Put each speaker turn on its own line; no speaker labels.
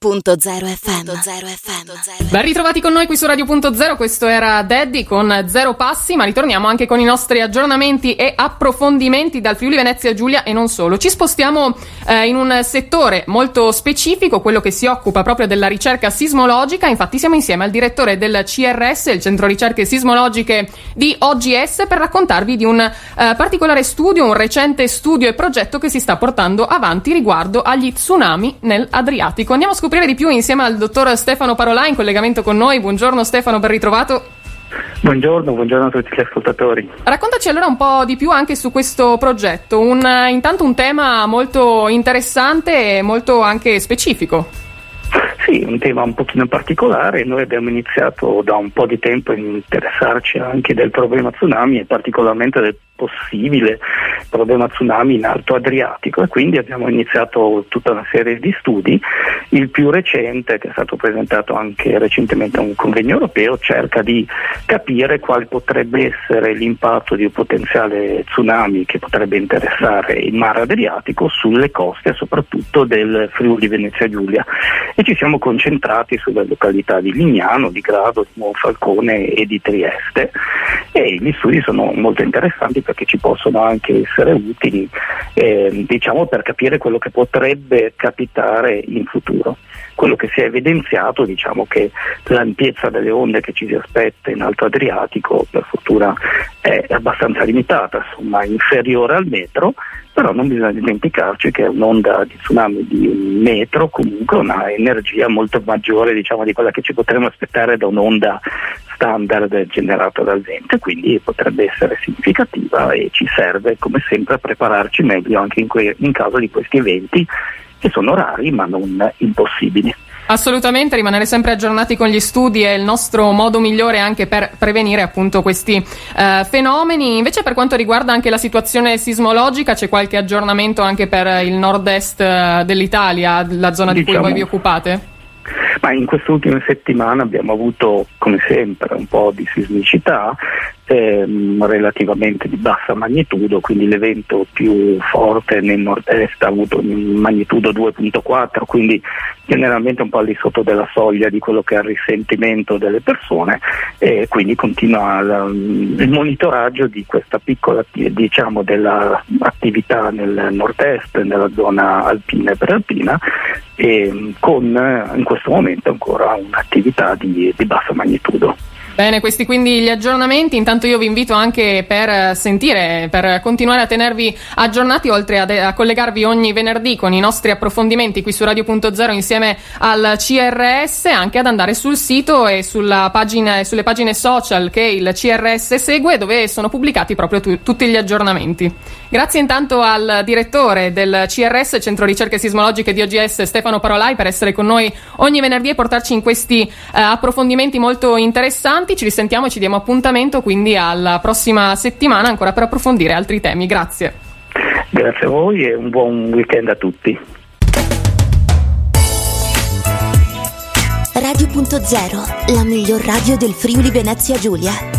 Radio.0 FM. FM.
Ben ritrovati con noi qui su Radio.0, questo era Daddy con Zero Passi, ma ritorniamo anche con i nostri aggiornamenti e approfondimenti dal Friuli Venezia Giulia e non solo. Ci spostiamo eh, in un settore molto specifico, quello che si occupa proprio della ricerca sismologica, infatti siamo insieme al direttore del CRS, il Centro Ricerche Sismologiche di OGS, per raccontarvi di un eh, particolare studio, un recente studio e progetto che si sta portando avanti riguardo agli tsunami nell'Adriatico. Andiamo a scoprire scoprire di più insieme al dottor Stefano Parolà in collegamento con noi. Buongiorno Stefano, ben ritrovato.
Buongiorno, buongiorno a tutti gli ascoltatori.
Raccontaci allora un po' di più anche su questo progetto. Un, intanto un tema molto interessante e molto anche specifico.
Sì, un tema un pochino particolare. Noi abbiamo iniziato da un po' di tempo a interessarci anche del problema tsunami e particolarmente del possibile problema tsunami in Alto Adriatico. E quindi abbiamo iniziato tutta una serie di studi. Il più recente, che è stato presentato anche recentemente a un convegno europeo, cerca di capire quale potrebbe essere l'impatto di un potenziale tsunami che potrebbe interessare il mare Adriatico sulle coste soprattutto del Friuli Venezia Giulia. E ci siamo concentrati sulle località di Lignano, di Grado, di Monfalcone e di Trieste. E gli studi sono molto interessanti perché ci possono anche essere utili eh, diciamo, per capire quello che potrebbe capitare in futuro. Quello che si è evidenziato diciamo che l'ampiezza delle onde che ci si aspetta in Alto Adriatico per fortuna è abbastanza limitata, insomma inferiore al metro, però non bisogna dimenticarci che un'onda di tsunami di un metro comunque ha una energia molto maggiore diciamo, di quella che ci potremmo aspettare da un'onda standard generata dal vento e quindi potrebbe essere significativa e ci serve come sempre a prepararci meglio anche in, que- in caso di questi eventi che sono rari ma non impossibili.
Assolutamente, rimanere sempre aggiornati con gli studi è il nostro modo migliore anche per prevenire appunto questi eh, fenomeni. Invece per quanto riguarda anche la situazione sismologica, c'è qualche aggiornamento anche per il nord-est eh, dell'Italia, la zona di diciamo, cui voi vi occupate?
Ma in queste ultime settimane abbiamo avuto, come sempre, un po' di sismicità ehm, relativamente di bassa magnitudo, quindi l'evento più forte nel nord-est ha avuto magnitudo 2.4, quindi generalmente un po' al di sotto della soglia di quello che è il risentimento delle persone e quindi continua il monitoraggio di questa piccola diciamo dell'attività nel nord-est, nella zona alpina e prealpina e con in questo momento ancora un'attività di, di bassa magnitudo.
Bene, questi quindi gli aggiornamenti. Intanto io vi invito anche per sentire, per continuare a tenervi aggiornati, oltre a, de- a collegarvi ogni venerdì con i nostri approfondimenti qui su Radio.0 insieme al CRS, anche ad andare sul sito e pagina, sulle pagine social che il CRS segue, dove sono pubblicati proprio tu- tutti gli aggiornamenti. Grazie intanto al direttore del CRS, Centro Ricerche Sismologiche di OGS, Stefano Parolai, per essere con noi ogni venerdì e portarci in questi eh, approfondimenti molto interessanti avanti, ci risentiamo e ci diamo appuntamento quindi alla prossima settimana ancora per approfondire altri temi. Grazie.
Grazie a voi e un buon weekend a tutti.
Radio.0, la miglior radio del Friuli Venezia Giulia.